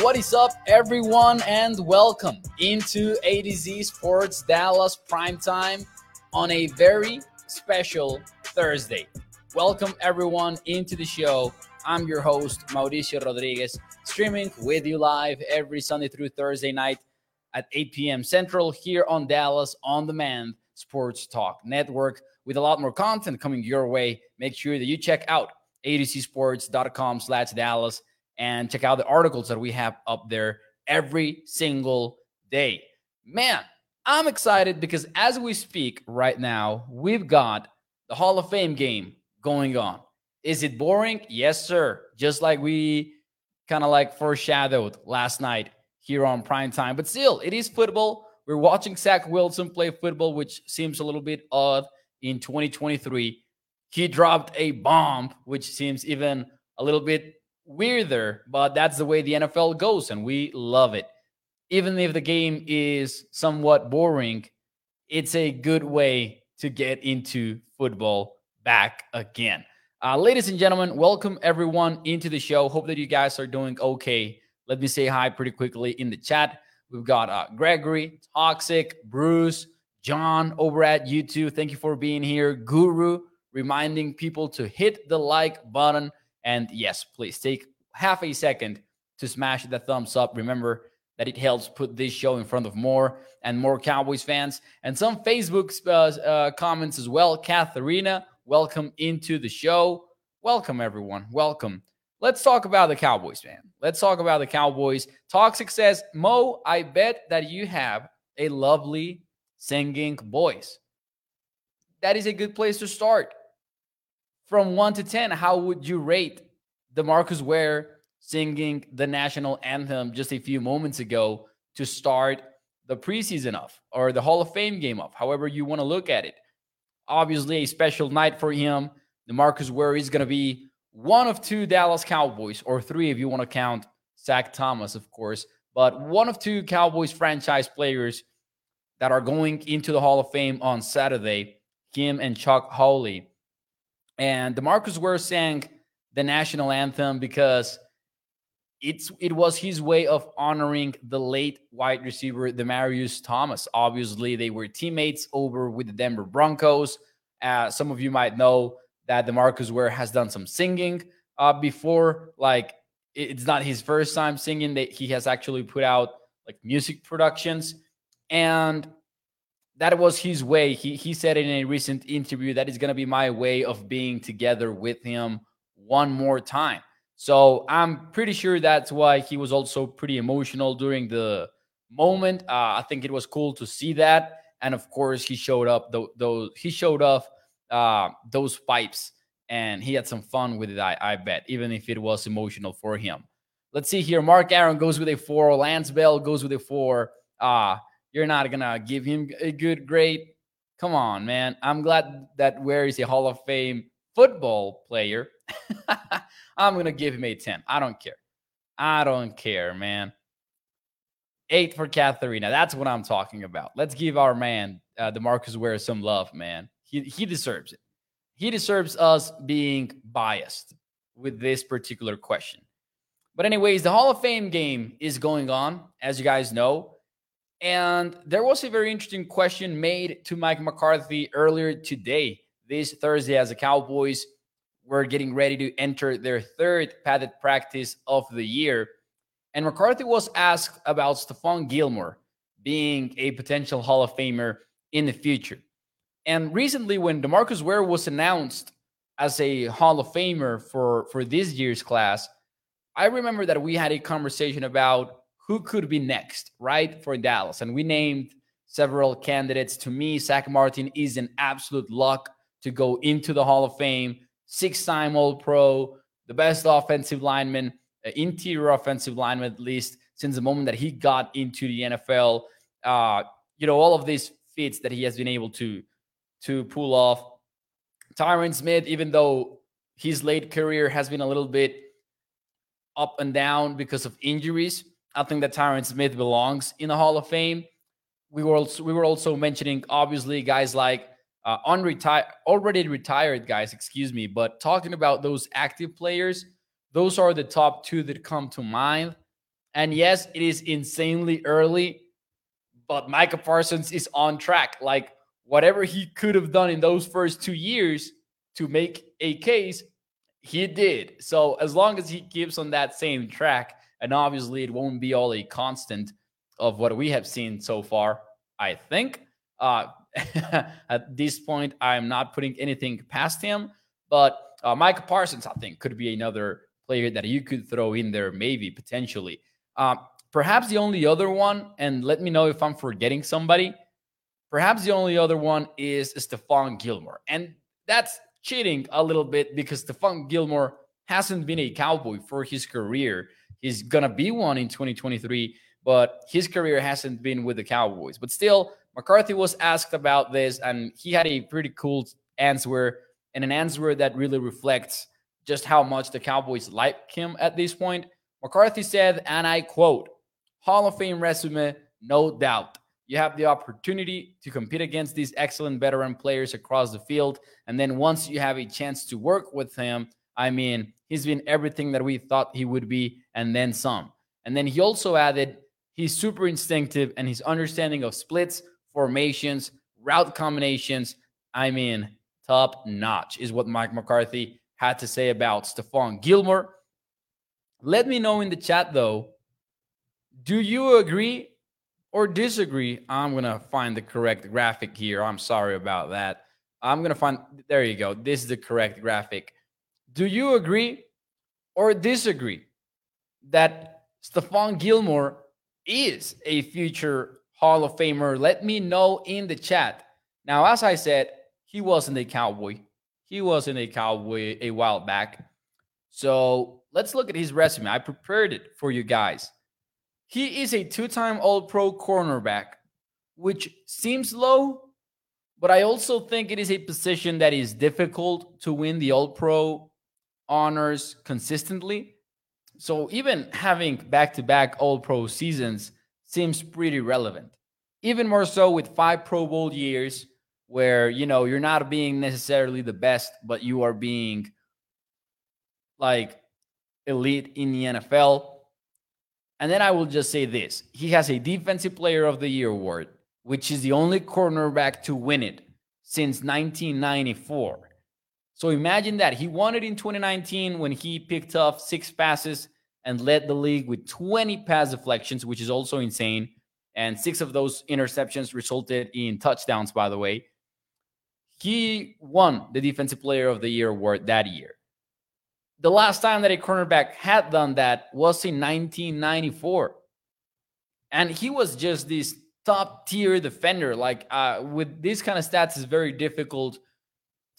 What is up, everyone, and welcome into A to Z Sports Dallas Prime Time on a very special Thursday. Welcome, everyone, into the show. I'm your host, Mauricio Rodriguez, streaming with you live every Sunday through Thursday night at 8 p.m. Central here on Dallas On Demand Sports Talk Network with a lot more content coming your way. Make sure that you check out atozsports.com slash Dallas and check out the articles that we have up there every single day. Man, I'm excited because as we speak right now, we've got the Hall of Fame game going on. Is it boring? Yes, sir. Just like we kind of like foreshadowed last night here on prime time. But still, it is football. We're watching Zach Wilson play football, which seems a little bit odd in 2023. He dropped a bomb, which seems even a little bit weirder, but that's the way the NFL goes, and we love it. Even if the game is somewhat boring, it's a good way to get into football back again. Uh, ladies and gentlemen, welcome everyone into the show. Hope that you guys are doing okay. Let me say hi pretty quickly in the chat. We've got uh, Gregory, Toxic, Bruce, John over at YouTube. Thank you for being here. Guru reminding people to hit the like button and yes, please take half a second to smash the thumbs up. Remember that it helps put this show in front of more and more Cowboys fans and some Facebook uh, uh, comments as well. Katharina, welcome into the show. Welcome, everyone. Welcome. Let's talk about the Cowboys, man. Let's talk about the Cowboys. Toxic says, Mo, I bet that you have a lovely singing voice. That is a good place to start from one to 10, how would you rate DeMarcus Ware singing the national anthem just a few moments ago to start the preseason off or the Hall of Fame game off, however you want to look at it? Obviously, a special night for him. DeMarcus Ware is going to be one of two Dallas Cowboys, or three if you want to count Zach Thomas, of course, but one of two Cowboys franchise players that are going into the Hall of Fame on Saturday, him and Chuck Howley. And DeMarcus Ware sang the national anthem because it's it was his way of honoring the late wide receiver Demaryius Thomas. Obviously, they were teammates over with the Denver Broncos. Uh, some of you might know that DeMarcus Ware has done some singing uh, before. Like it's not his first time singing; that he has actually put out like music productions, and that was his way. He he said in a recent interview that is going to be my way of being together with him one more time. So I'm pretty sure that's why he was also pretty emotional during the moment. Uh, I think it was cool to see that, and of course he showed up. Those he showed off uh, those pipes, and he had some fun with it. I, I bet, even if it was emotional for him. Let's see here. Mark Aaron goes with a four. Lance Bell goes with a four. Uh, you're not gonna give him a good grade. Come on, man. I'm glad that Ware is a Hall of Fame football player. I'm gonna give him a 10. I don't care. I don't care, man. Eight for Katharina. That's what I'm talking about. Let's give our man uh, DeMarcus Ware some love, man. He he deserves it. He deserves us being biased with this particular question. But anyways, the Hall of Fame game is going on, as you guys know. And there was a very interesting question made to Mike McCarthy earlier today, this Thursday, as the Cowboys were getting ready to enter their third padded practice of the year. And McCarthy was asked about Stephon Gilmore being a potential Hall of Famer in the future. And recently, when DeMarcus Ware was announced as a Hall of Famer for, for this year's class, I remember that we had a conversation about who could be next, right, for Dallas. And we named several candidates. To me, Zack Martin is an absolute lock to go into the Hall of Fame, six time All Pro, the best offensive lineman, uh, interior offensive lineman, at least since the moment that he got into the NFL. Uh, you know, all of these feats that he has been able to to pull off. Tyron Smith, even though his late career has been a little bit up and down because of injuries, I think that Tyron Smith belongs in the Hall of Fame. We were also, we were also mentioning obviously guys like uh, unretired, already retired guys, excuse me, but talking about those active players, those are the top two that come to mind. And yes, it is insanely early, but Micah Parsons is on track. Like whatever he could have done in those first two years to make a case, he did. So as long as he keeps on that same track, and obviously it won't be all a constant of what we have seen so far, I think. Uh, at this point, I'm not putting anything past him. But uh, Parsons, I think, could be another player that you could throw in there, maybe potentially. Uh, perhaps the only other one, and let me know if I'm forgetting somebody. Perhaps the only other one is Stephon Gilmore. And that's cheating a little bit because Stephon Gilmore hasn't been a cowboy for his career. He's going to be one in 2023, but his career hasn't been with the Cowboys. But still, McCarthy was asked about this, and he had a pretty cool answer and an answer that really reflects just how much the Cowboys like him at this point. McCarthy said, and I quote, Hall of Fame resume, no doubt. You have the opportunity to compete against these excellent veteran players across the field. And then once you have a chance to work with him, I mean, he's been everything that we thought he would be and then some. And then he also added, he's super instinctive and his understanding of splits formations, route combinations. I mean, top notch is what Mike McCarthy had to say about Stephon Gilmore. Let me know in the chat though. Do you agree or disagree? I'm to find the correct graphic here. I'm sorry about that. I'm to find, there you go. This is the correct graphic. Do you agree or disagree that Stephon Gilmore is a future Hall of Famer? Let me know in the chat. Now, as I said, he wasn't a cowboy. He wasn't a cowboy a while back. So let's look at his resume. I prepared it for you guys. He is a two time All Pro cornerback, which seems low, but I also think it is a position that is difficult to win the All Pro honors consistently. So even having back to back All Pro seasons seems pretty relevant. Even more so with five Pro Bowl years where, you know, you're not being necessarily the best, but you are being like elite in the NFL. And then I will just say this he has a Defensive Player of the Year award, which is the only cornerback to win it since 1994. So imagine that. He won it in 2019 when he picked off six passes and led the league with 20 pass deflections, which is also insane. And six of those interceptions resulted in touchdowns, by the way. He won the Defensive Player of the Year award that year. The last time that a cornerback had done that was in 1994. And he was just this top tier defender. Like uh, with these kind of stats, it's very difficult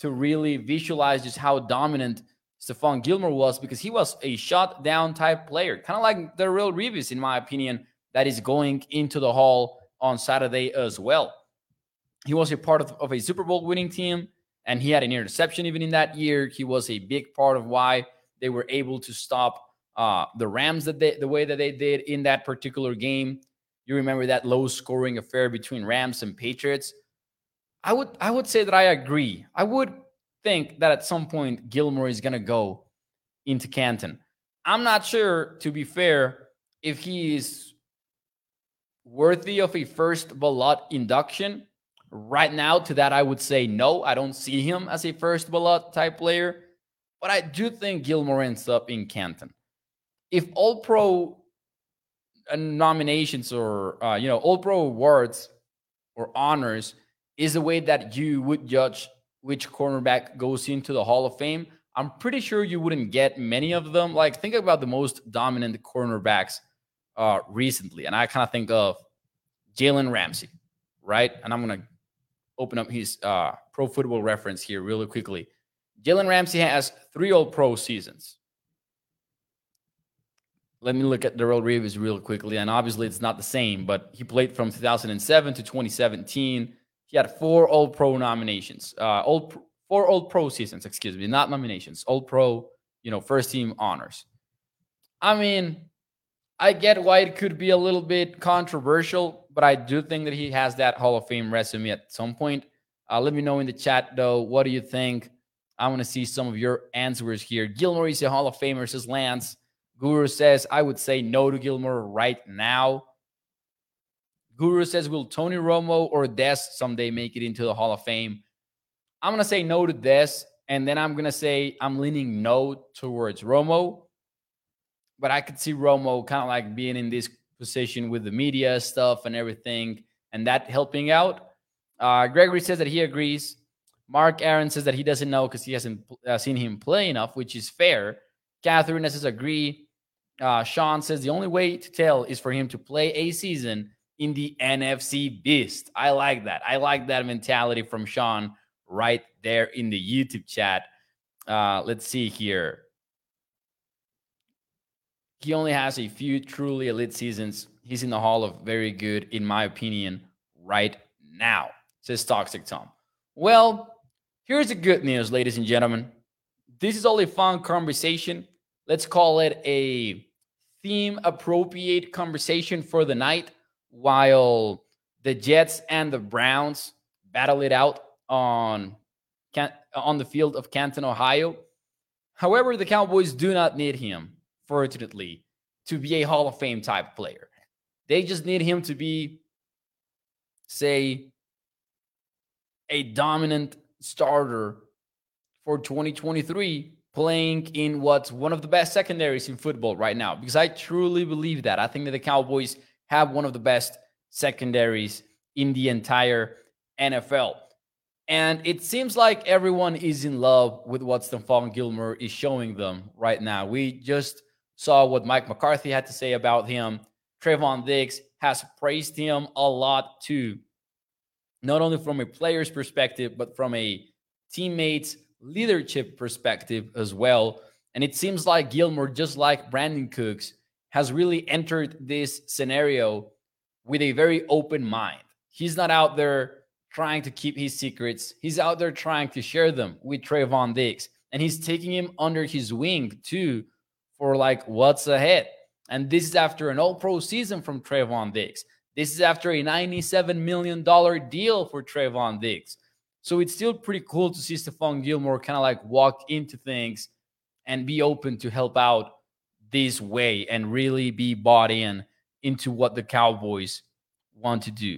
to really visualize just how dominant Stephon Gilmore was because he was a shot down type player, kind of like Darrelle Revis, in my opinion, that is going into the hall on Saturday as well. He was a part of, of a Super Bowl winning team, and he had an interception even in that year. He was a big part of why they were able to stop uh, the Rams that they, the way that they did in that particular game. You remember that low scoring affair between Rams and Patriots. I would I would say that I agree. I would think that at some point Gilmore is to go into Canton. I'm not sure, to be fair, if he is worthy of a first ballot induction. Right now, to that, I would say no. I don't see him as a first ballot type player, but I do think Gilmore ends up in Canton. If All Pro nominations or uh, you know All Pro awards or honors is the way that you would judge which cornerback goes into the Hall of Fame, I'm pretty sure you wouldn't get many of them. Like, think about the most dominant cornerbacks uh, recently. And I kind of think of Jalen Ramsey, right? And I'm going to open up his uh, pro football reference here really quickly. Jalen Ramsey has three All Pro seasons. Let me look at the Darrelle Revis real quickly. And obviously, it's not the same, but he played from 2007 to 2017. He had four All Pro nominations, uh, all four All Pro seasons, excuse me, not nominations, All Pro, you know, first team honors. I mean, I get why it could be a little bit controversial, but I do think that he has that Hall of Fame resume at some point. Uh, let me know in the chat, though. What do you think? I want to see some of your answers here. Gilmore is a Hall of Famer, says Lance. Guru says, I would say no to Gilmore right now. Guru says, will Tony Romo or Dez someday make it into the Hall of Fame? I'm going to say no to Dez, and then I'm going to say I'm leaning no towards Romo. But I could see Romo kind of like being in this position with the media stuff and everything, and that helping out. Uh, Gregory says that he agrees. Mark Aaron says that he doesn't know because he hasn't uh, seen him play enough, which is fair. Catherine says agree. Uh, Sean says the only way to tell is for him to play a season in the NFC Beast. I like that. I like that mentality from Sean right there in the YouTube chat. Uh, let's see here. He only has a few truly elite seasons. He's in the Hall of Very Good, in my opinion, right now, says Toxic Tom. Well, here's the good news, ladies and gentlemen. This is all a fun conversation. Let's call it a theme appropriate conversation for the night while the Jets and the Browns battle it out on on the field of Canton, Ohio. However, the Cowboys do not need him, fortunately, to be a Hall of Fame type player. They just need him to be, say, a dominant starter for 2023 playing in what's one of the best secondaries in football right now because I truly believe that. I think that the Cowboys have one of the best secondaries in the entire NFL. And it seems like everyone is in love with what Stephon Gilmore is showing them right now. We just saw what Mike McCarthy had to say about him. Trevon Diggs has praised him a lot too, not only from a player's perspective, but from a teammates leadership perspective as well. And it seems like Gilmore, just like Brandin Cooks, has really entered this scenario with a very open mind. He's not out there trying to keep his secrets. He's out there trying to share them with Trevon Diggs. And he's taking him under his wing too for like what's ahead. And this is after an all pro season from Trevon Diggs. This is after a $97 million deal for Trevon Diggs. So it's still pretty cool to see Stephon Gilmore kind of like walk into things and be open to help out this way and really be bought in into what the Cowboys want to do.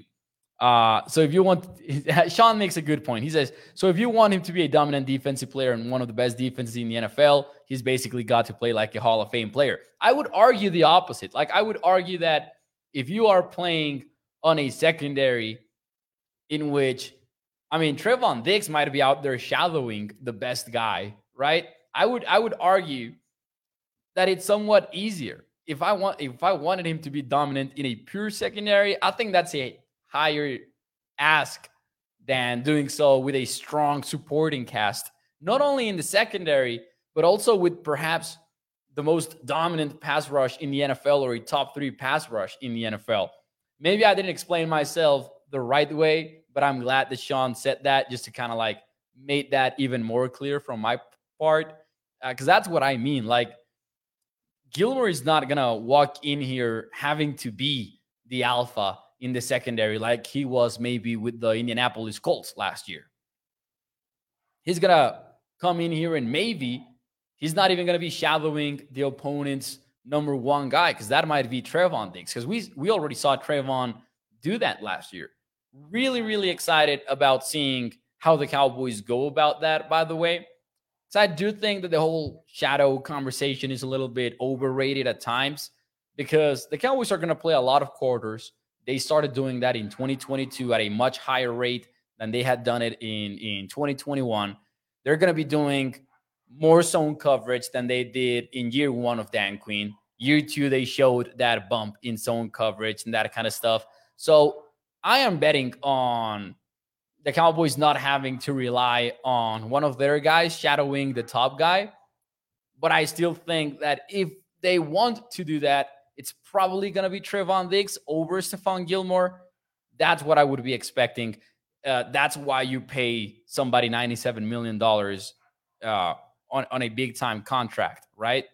Uh, so if you want, Sean makes a good point. He says, so if you want him to be a dominant defensive player and one of the best defenses in the NFL, he's basically got to play like a Hall of Fame player. I would argue the opposite. Like I would argue that if you are playing on a secondary in which I mean, Trevon Diggs might be out there shadowing the best guy, right? I would I would argue that it's somewhat easier. If I want if I wanted him to be dominant in a pure secondary, I think that's a higher ask than doing so with a strong supporting cast, not only in the secondary, but also with perhaps the most dominant pass rush in the NFL or a top three pass rush in the NFL. Maybe I didn't explain myself the right way, but I'm glad that Sean said that just to kind of like make that even more clear from my part. Because uh, that's what I mean. Like, Gilmore is not to walk in here having to be the alpha in the secondary like he was maybe with the Indianapolis Colts last year. He's to come in here and maybe he's not even to be shadowing the opponent's number one guy because that might be Trevon Diggs because we, we already saw Trevon do that last year. Really, really excited about seeing how the Cowboys go about that, by the way. So I do think that the whole shadow conversation is a little bit overrated at times because the Cowboys are going to play a lot of quarters. They started doing that in 2022 at a much higher rate than they had done it in, in 2021. They're going to be doing more zone coverage than they did in year one of Dan Quinn. Year two, they showed that bump in zone coverage and that kind of stuff. So I am betting on the Cowboys not having to rely on one of their guys shadowing the top guy. But I still think that if they want to do that, it's probably going to be Trevon Diggs over Stephon Gilmore. That's what I would be expecting. Uh, that's why you pay somebody $97 million uh, on, on a big time contract, right?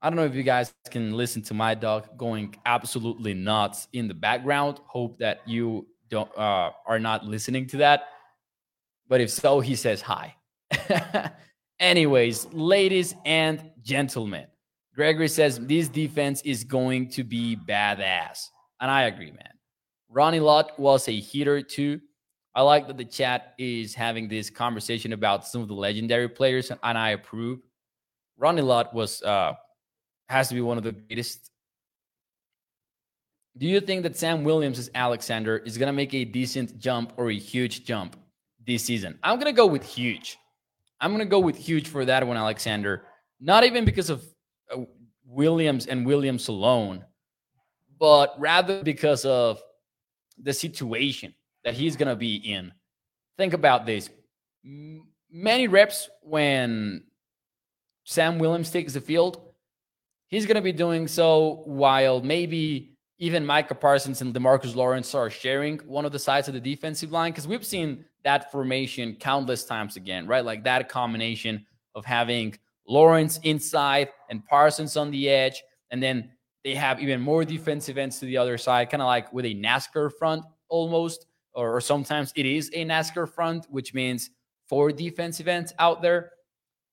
I don't know if you guys can listen to my dog going absolutely nuts in the background. Hope that you don't uh, are not listening to that. But if so, he says hi. Anyways, ladies and gentlemen, Gregory says this defense is going to be badass. And I agree, man. Ronnie Lott was a hitter too. I like that the chat is having this conversation about some of the legendary players, and I approve. Ronnie Lott was uh, has to be one of the greatest. Do you think that Sam Williams Alexander is going to make a decent jump or a huge jump this season? I'm going to go with huge. I'm going to go with huge for that one, Alexander. Not even because of uh, Williams and Williams alone, but rather because of the situation that he's going to be in. Think about this. Many reps when Sam Williams takes the field, he's going to be doing so while maybe even Micah Parsons and Demarcus Lawrence are sharing one of the sides of the defensive line because we've seen that formation countless times again, right? Like that combination of having Lawrence inside and Parsons on the edge, and then they have even more defensive ends to the other side, kind of like with a NASCAR front almost, or, or sometimes it is a NASCAR front, which means four defensive ends out there.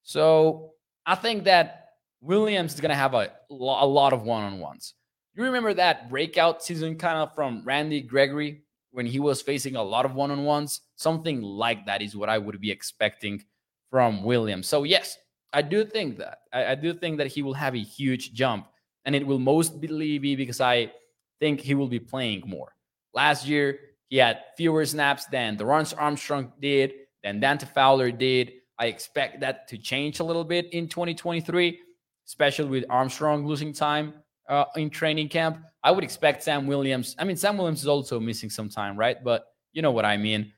So I think that Williams is going to have a, a lot of one on ones. You remember that breakout season kind of from Randy Gregory when he was facing a lot of one on ones? Something like that is what I would be expecting from Williams. So, yes, I do think that. I, I do think that he will have a huge jump, and it will mostly be because I think he will be playing more. Last year, he had fewer snaps than Dorance Armstrong did, than Dante Fowler did. I expect that to change a little bit in 2023 especially with Armstrong losing time uh, in training camp. I would expect Sam Williams. I mean, Sam Williams is also missing some time, right? But you know what I mean.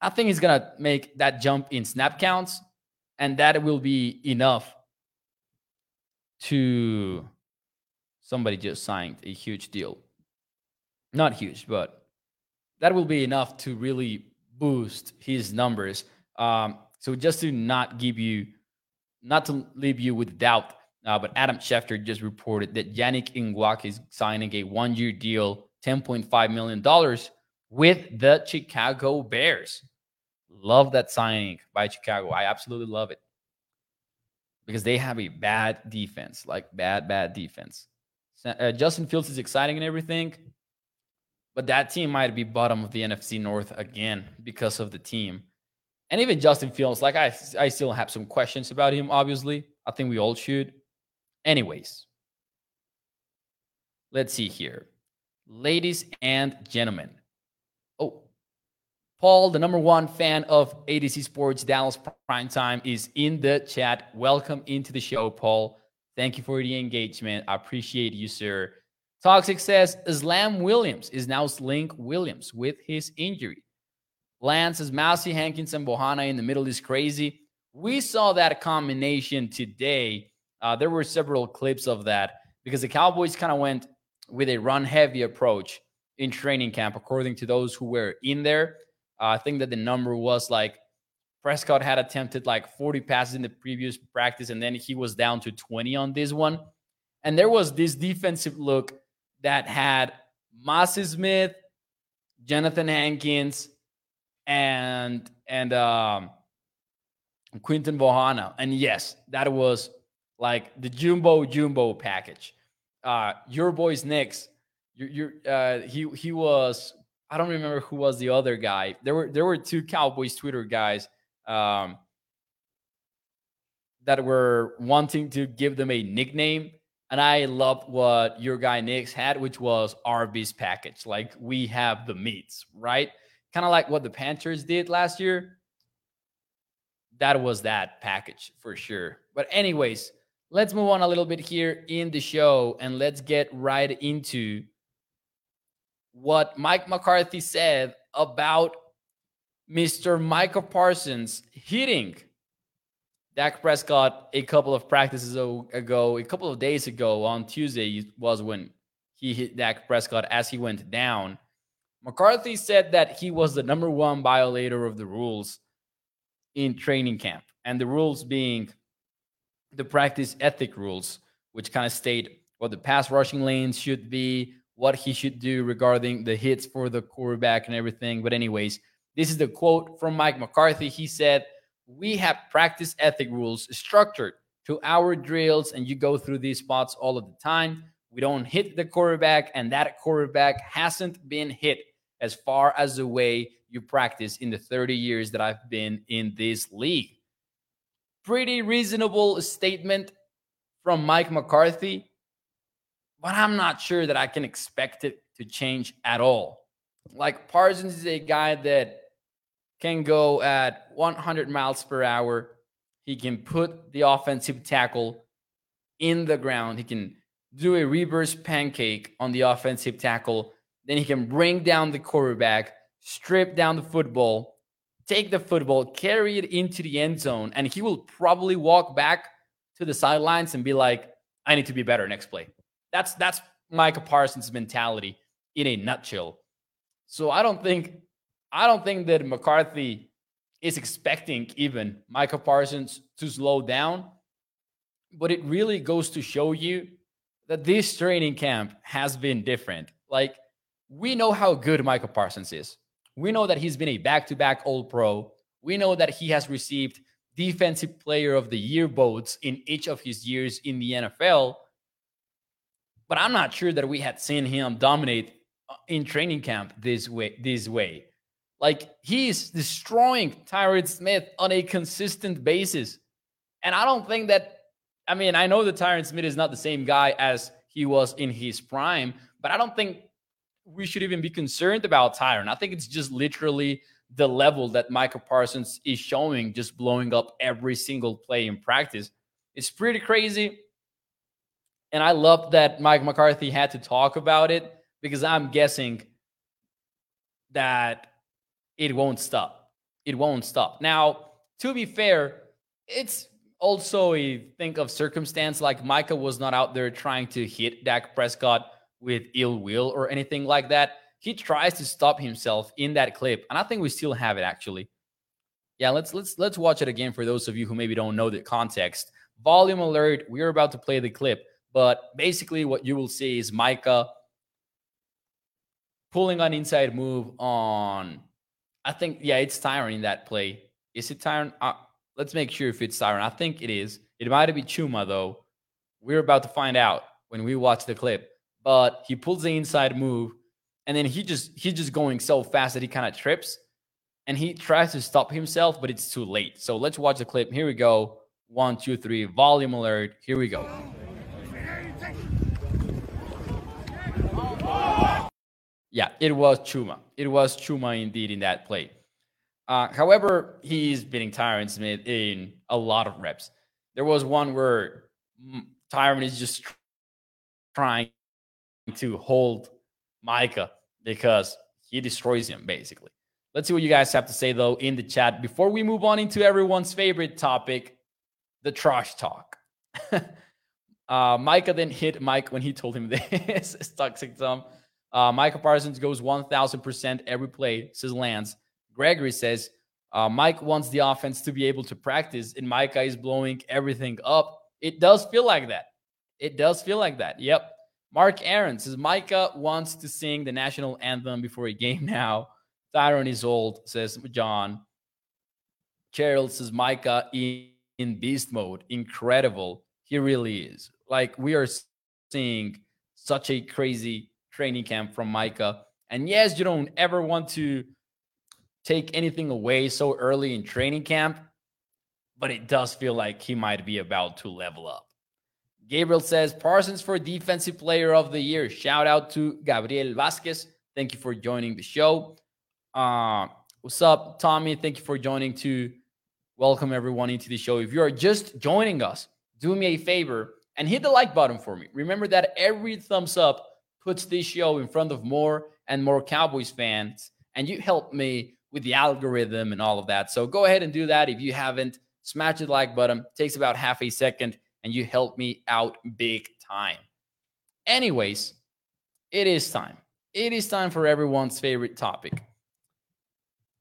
I think he's going to make that jump in snap counts, and that will be enough to somebody just signed a huge deal. Not huge, but that will be enough to really boost his numbers. Um, so just to not give you not to leave you with doubt, uh, but Adam Schefter just reported that Yannick Ngakoue is signing a one year deal, $10.5 million with the Chicago Bears. Love that signing by Chicago. I absolutely love it because they have a bad defense, like bad, bad defense. Uh, Justin Fields is exciting and everything, but that team might be bottom of the NFC North again because of the team. And even Justin Fields, like I, I still have some questions about him. Obviously, I think we all should. Anyways, let's see here, ladies and gentlemen. Oh, Paul, the number one fan of A to Z Sports Dallas Prime Time, is in the chat. Welcome into the show, Paul. Thank you for the engagement. I appreciate you, sir. Toxic says Islam Williams is now Slink Williams with his injury. Lance says Mazi, Hankins, and Bohanna in the middle is crazy. We saw that combination today. Uh, there were several clips of that because the Cowboys kind of went with a run heavy approach in training camp, according to those who were in there. Uh, I think that the number was like Prescott had attempted like 40 passes in the previous practice, and then he was down to 20 on this one. And there was this defensive look that had Mazi Smith, Jonathan Hankins, and and um Quinton Bohanna. And yes, that was like the jumbo jumbo package. Uh your boy's Nix. Your your uh he he was I don't remember who was the other guy. There were there were two Cowboys Twitter guys um that were wanting to give them a nickname. And I loved what your guy Nix had, which was Arby's package. Like we have the meats, right? kind of like what the Panthers did last year. That was that package for sure. But, anyways, let's move on a little bit here in the show and let's get right into what Mike McCarthy said about Mr. Michael Parsons hitting Dak Prescott a couple of practices ago, a couple of days ago on Tuesday was when he hit Dak Prescott as he went down. McCarthy said that he was the number one violator of the rules in training camp, and the rules being the practice ethic rules, which kind of state what the pass rushing lanes should be, what he should do regarding the hits for the quarterback and everything. But, anyways, this is the quote from Mike McCarthy. He said, We have practice ethic rules structured to our drills, and you go through these spots all of the time. We don't hit the quarterback, and that quarterback hasn't been hit as far as the way you practice in the 30 years that I've been in this league. Pretty reasonable statement from Mike McCarthy, but I'm not sure that I can expect it to change at all. Like Parsons is a guy that can go at 100 miles per hour. He can put the offensive tackle in the ground. He can do a reverse pancake on the offensive tackle. Then he can bring down the quarterback, strip down the football, take the football, carry it into the end zone, and he will probably walk back to the sidelines and be like, I need to be better next play. That's that's Micah Parsons' mentality in a nutshell. So I don't think I don't think that McCarthy is expecting even Micah Parsons to slow down, but it really goes to show you that this training camp has been different. Like, we know how good Micah Parsons is. We know that he's been a back to back All Pro. We know that he has received Defensive Player of the Year votes in each of his years in the NFL. But I'm not sure that we had seen him dominate uh, in training camp this way. This way. Like he's destroying Tyron Smith on a consistent basis. And I don't think that, I mean, I know that Tyron Smith is not the same guy as he was in his prime, but I don't think we should even be concerned about Tyron. I think it's just literally the level that Michael Parsons is showing, just blowing up every single play in practice. It's pretty crazy. And I love that Mike McCarthy had to talk about it because I'm guessing that it won't stop. It won't stop. Now, to be fair, it's also a think of circumstance like Micah was not out there trying to hit Dak Prescott with ill will or anything like that. He tries to stop himself in that clip, and I think we still have it actually. Yeah, let's let's let's watch it again for those of you who maybe don't know the context. Volume alert, we're about to play the clip, but basically what you will see is Micah pulling an inside move on I think yeah, it's Tyron in that play. Is it Tyron? Uh, let's make sure if it's Tyron. I think it is. It might be Chuma though. We're about to find out when we watch the clip. But he pulls the inside move, and then he just he's just going so fast that he kind of trips, and he tries to stop himself, but it's too late. So let's watch the clip. Here we go. One, two, three. Volume alert. Here we go. Yeah, it was Chuma. It was Chuma indeed in that play. Uh, however, he's beating Tyron Smith in a lot of reps. There was one where Tyron is just trying to hold Micah because he destroys him, basically. Let's see what you guys have to say, though, in the chat before we move on into everyone's favorite topic the trash talk. uh, Micah then hit Mike when he told him this. it's toxic, Tom. Uh, Michael Parsons goes 1,000% every play, says Lance. Gregory says uh, Mike wants the offense to be able to practice, and Micah is blowing everything up. It does feel like that. It does feel like that. Yep. Mark Aaron says Micah wants to sing the national anthem before a game now. Tyron is old, says John. Cheryl says Micah in beast mode. Incredible. He really is. Like we are seeing such a crazy training camp from Micah. And yes, you don't ever want to take anything away so early in training camp, but it does feel like he might be about to level up. Gabriel says Parsons for Defensive Player of the Year. Shout out to Gabriel Vasquez. Thank you for joining the show. Uh, what's up, Tommy? Thank you for joining to welcome everyone into the show. If you are just joining us, do me a favor and hit the like button for me. Remember that every thumbs up puts this show in front of more and more Cowboys fans. And you help me with the algorithm and all of that. So go ahead and do that if you haven't. Smash the like button. Takes about half a second and you helped me out big time. Anyways, it is time. It is time for everyone's favorite topic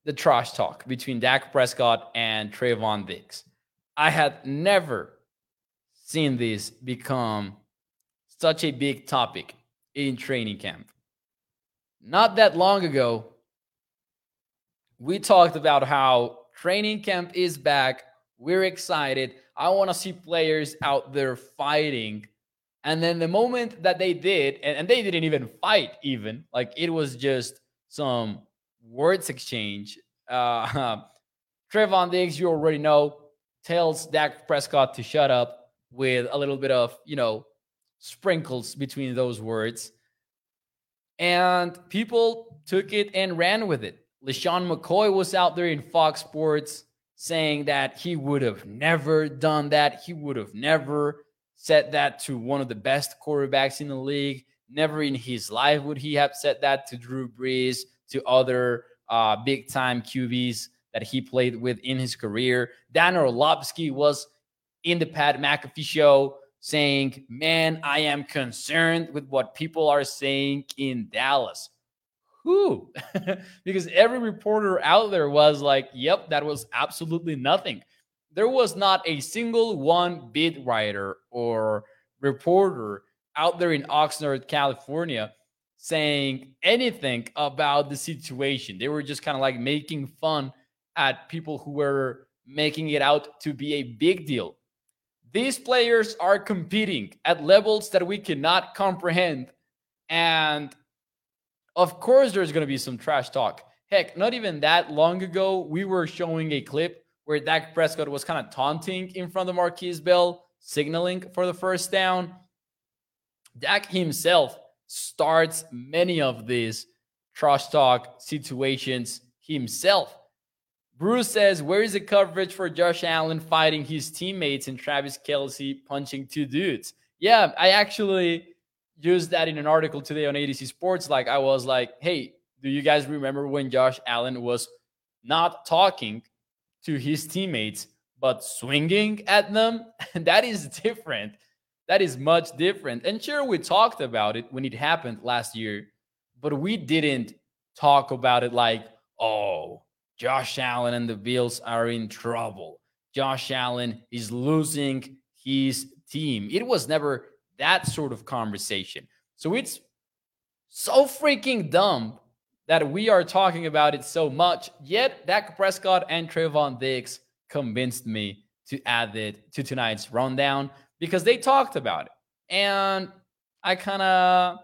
the trash talk between Dak Prescott and Trevon Diggs. I had never seen this become such a big topic in training camp. Not that long ago, we talked about how training camp is back. We're excited. I want to see players out there fighting. And then the moment that they did, and, and they didn't even fight, even like it was just some words exchange. Uh, Trevon Diggs, you already know, tells Dak Prescott to shut up with a little bit of, you know, sprinkles between those words. And people took it and ran with it. LeSean McCoy was out there in Fox Sports saying that he would have never done that. He would have never said that to one of the best quarterbacks in the league. Never in his life would he have said that to Drew Brees, to other uh, big time QBs that he played with in his career. Dan Orlovsky was in the Pat McAfee show saying, Man, I am concerned with what people are saying in Dallas. Who? because every reporter out there was like, Yep, that was absolutely nothing. There was not a single one beat writer or reporter out there in Oxnard, California, saying anything about the situation. They were just kind of like making fun at people who were making it out to be a big deal. These players are competing at levels that we cannot comprehend. And of course, there's going to be some trash talk. Heck, not even that long ago, we were showing a clip where Dak Prescott was kind of taunting in front of Markquese Bell, signaling for the first down. Dak himself starts many of these trash talk situations himself. Bruce says, Where is the coverage for Josh Allen fighting his teammates and Travis Kelce punching two dudes? Yeah, I actually used that in an article today on A to Z Sports. Like, I was like, Hey, do you guys remember when Josh Allen was not talking to his teammates, but swinging at them? that is different. That is much different. And sure, we talked about it when it happened last year, but we didn't talk about it like, oh, Josh Allen and the Bills are in trouble. Josh Allen is losing his team. It was never that sort of conversation. So it's so freaking dumb that we are talking about it so much. Yet Dak Prescott and Trevon Diggs convinced me to add it to tonight's rundown because they talked about it. And I kind of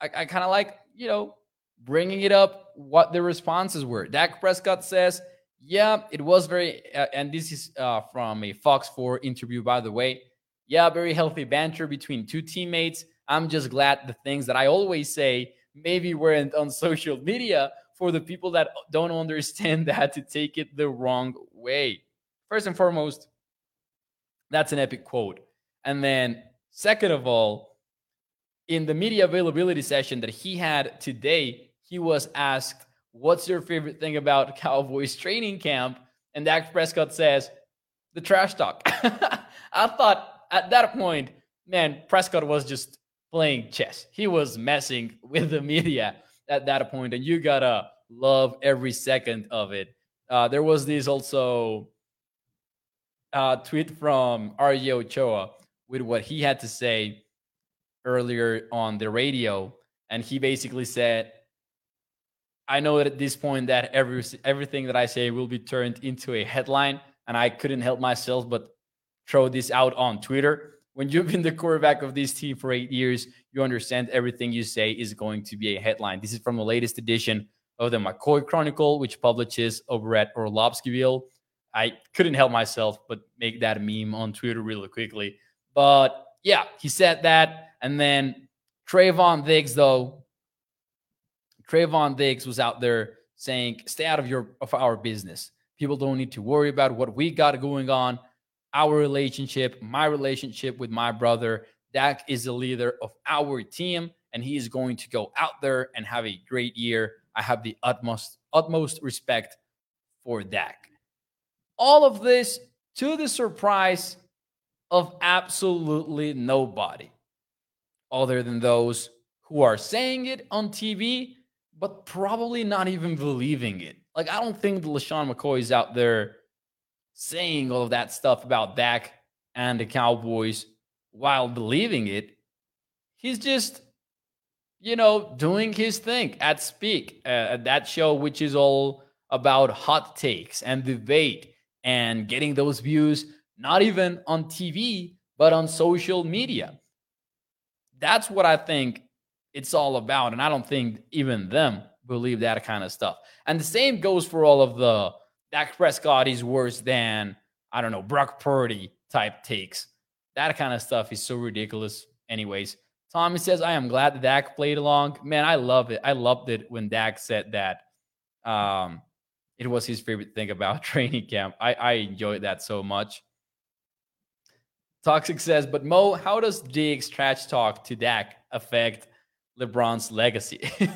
I, I kind of like, you know, bringing it up what the responses were. Dak Prescott says, yeah, it was very, uh, and this is uh, from a Fox 4 interview, by the way. Yeah, very healthy banter between two teammates. I'm just glad the things that I always say maybe weren't on social media for the people that don't understand that to take it the wrong way. First and foremost, that's an epic quote. And then, second of all, in the media availability session that he had today, he was asked, What's your favorite thing about Cowboys training camp? And Dak Prescott says, The trash talk. I thought at that point, man, Prescott was just playing chess. He was messing with the media at that point, and you gotta love every second of it. Uh, there was this also uh, tweet from RJ Ochoa with what he had to say earlier on the radio, and he basically said, I know at this point that every everything that I say will be turned into a headline, and I couldn't help myself but throw this out on Twitter. When you've been the quarterback of this team for eight years, you understand everything you say is going to be a headline. This is from the latest edition of the McCoy Chronicle, which publishes over at Orlovskyville. I couldn't help myself but make that meme on Twitter really quickly. But yeah, he said that. And then Trevon Diggs, though, Trevon Diggs was out there saying, "Stay out of your of our business. People don't need to worry about what we got going on. Our relationship, my relationship with my brother, Dak is the leader of our team, and he is going to go out there and have a great year. I have the utmost utmost respect for Dak. All of this to the surprise of absolutely nobody other than those who are saying it on TV, but probably not even believing it. Like, I don't think LeSean McCoy is out there saying all of that stuff about Dak and the Cowboys while believing it. He's just, you know, doing his thing at Speak, uh, at that show, which is all about hot takes and debate and getting those views, not even on TV, but on social media. That's what I think it's all about. And I don't think even them believe that kind of stuff. And the same goes for all of the Dak Prescott is worse than, I don't know, Brock Purdy type takes. That kind of stuff is so ridiculous, anyways. Tommy says, I am glad that Dak played along. Man, I love it. I loved it when Dak said that. Um, it was his favorite thing about training camp. I, I enjoyed that so much. Toxic says, but Mo, how does Diggs trash talk to Dak affect LeBron's legacy?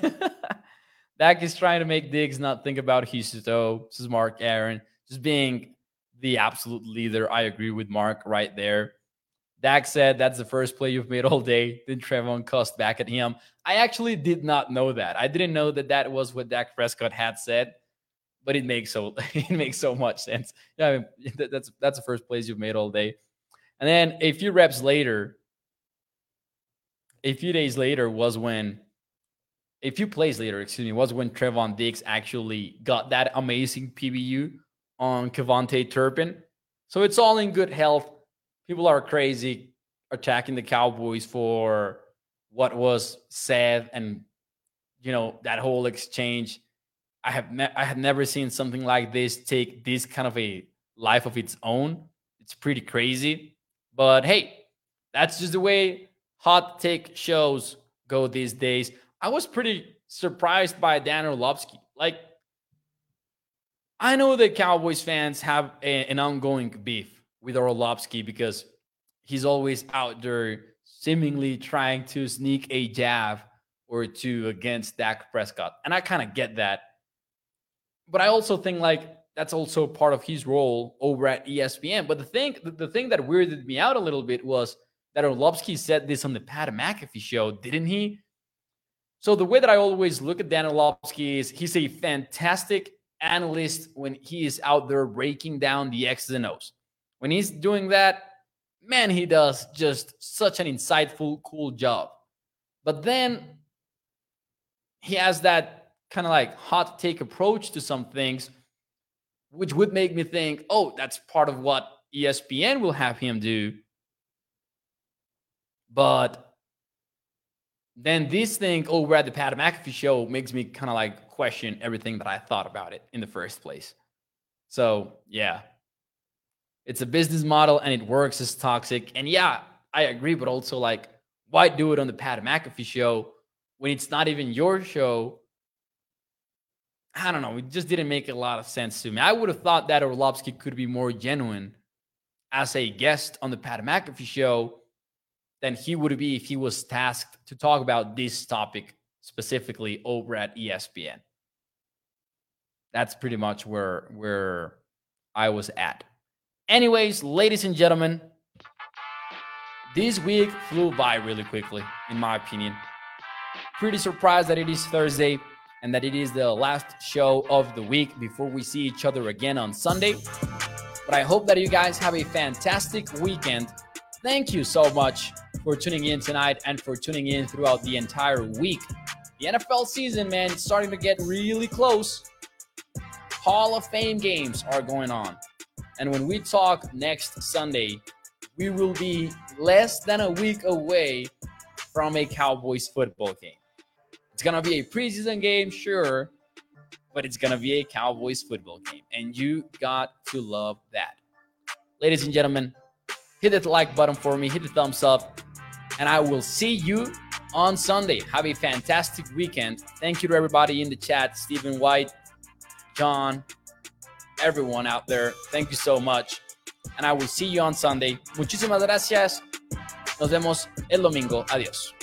Dak is trying to make Diggs not think about Houston. This is Mark Aaron, just being the absolute leader. I agree with Mark right there. Dak said that's the first play you've made all day. Then Trevon cussed back at him. I actually did not know that. I didn't know that that was what Dak Prescott had said but it makes so it makes so much sense. Yeah, I mean, that's that's the first plays you've made all day, and then a few reps later, a few days later was when, a few plays later, excuse me, was when Trevon Diggs actually got that amazing PBU on KaVontae Turpin. So it's all in good health. People are crazy attacking the Cowboys for what was said and you know that whole exchange I have ne- I have never seen something like this take this kind of a life of its own. It's pretty crazy, but hey, that's just the way hot take shows go these days. I was pretty surprised by Dan Orlovsky. Like, I know that Cowboys fans have a, an ongoing beef with Orlovsky because he's always out there seemingly trying to sneak a jab or two against Dak Prescott. And I kind of get that but I also think like that's also part of his role over at ESPN. But the thing, the, thing that weirded me out a little bit was that Orlovsky said this on the Pat McAfee show, didn't he? So the way that I always look at Dan Orlovsky is he's a fantastic analyst when he is out there breaking down the X's and O's. When he's doing that, man, he does just such an insightful, cool job. But then he has that kind of like hot take approach to some things, which would make me think, oh, that's part of what ESPN will have him do. But then this thing over at the Pat McAfee show makes me kind of like question everything that I thought about it in the first place. So, yeah, it's a business model and it works It's toxic. And yeah, I agree, but also like, why do it on the Pat McAfee show when it's not even your show I don't know. It just didn't make a lot of sense to me. I would have thought that Orlovsky could be more genuine as a guest on the Pat McAfee show than he would be if he was tasked to talk about this topic specifically over at ESPN. That's pretty much where where I was at. Anyways, ladies and gentlemen, this week flew by really quickly, in my opinion. Pretty surprised that it is Thursday and that it is the last show of the week before we see each other again on Sunday. But I hope that you guys have a fantastic weekend. Thank you so much for tuning in tonight and for tuning in throughout the entire week. The NFL season, man, it's starting to get really close. Hall of Fame games are going on. And when we talk next Sunday, we will be less than a week away from a Cowboys football game. It's going to be a preseason game, sure, but it's going to be a Cowboys football game. And you got to love that. Ladies and gentlemen, hit that like button for me, hit the thumbs up, and I will see you on Sunday. Have a fantastic weekend. Thank you to everybody in the chat Stephen White, John, everyone out there. Thank you so much. And I will see you on Sunday. Muchísimas gracias. Nos vemos el domingo. Adiós.